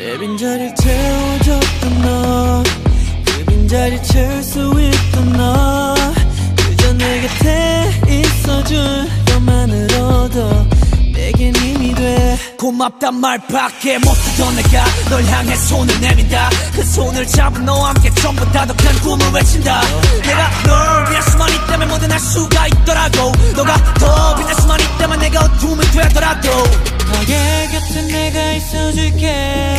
빈자리를 채워줬던 너그 빈자리 채울 수 있던 너. 그저 내 곁에 있어준 것만으로도 내겐 힘이 돼. 고맙단 말밖에 못하던 내가 널 향해 손을 내민다. 그 손을 잡은 너와 함께 전부 다독한 꿈을 외친다. 내가 널 위한 수만 있다면 뭐든 할 수가 있더라고. 너가 더 빛날 수만 있다면 내가 어둠이 되더라도. 너의 곁에 내가 있어줄게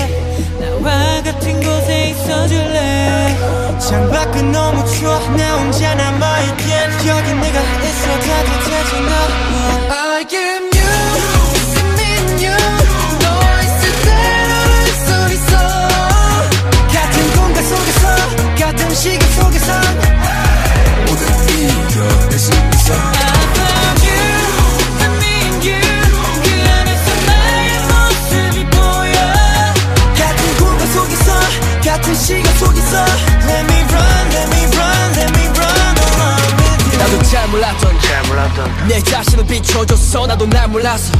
내 자신을 비춰줬어 나도 날 몰라서.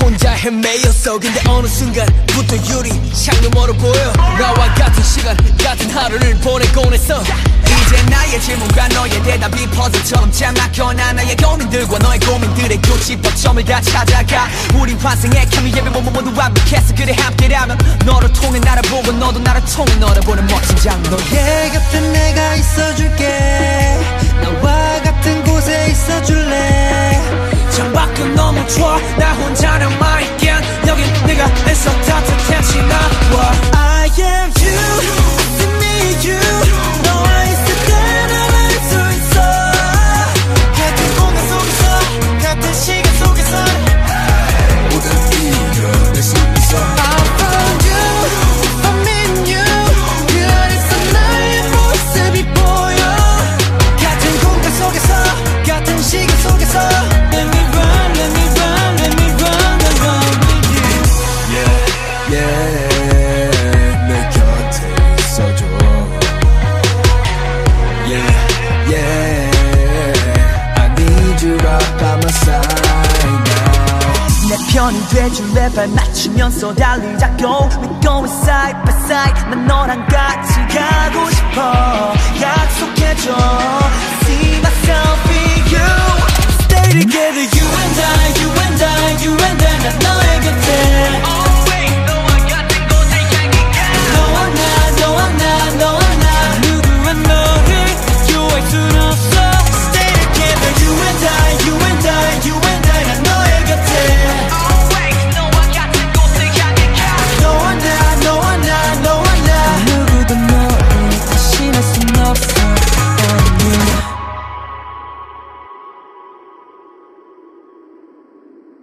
혼자 헤매였어. 근데 어느 순간부터 유리 창너머로 보여. 나와 같은 시간 같은 하루를 보내곤 했어. 이제 나의 질문과 너의 대답이 퍼즐처럼 짤막혀나 나의 고민들과 너의 고민들의 교집합점을 다 찾아가. 우린 환생의 케미 예배 모모 모두 완벽했어 그래 함께라면 너를 통해 나를 보고 너도 나를 통해 너를 보는 멋진 장면 너의 곁에 내가 있어줄게 yeah yeah I need you right by my side now 내 편이 돼줄래 발 맞추면서 달리자고 We going side by side 난 너랑 같이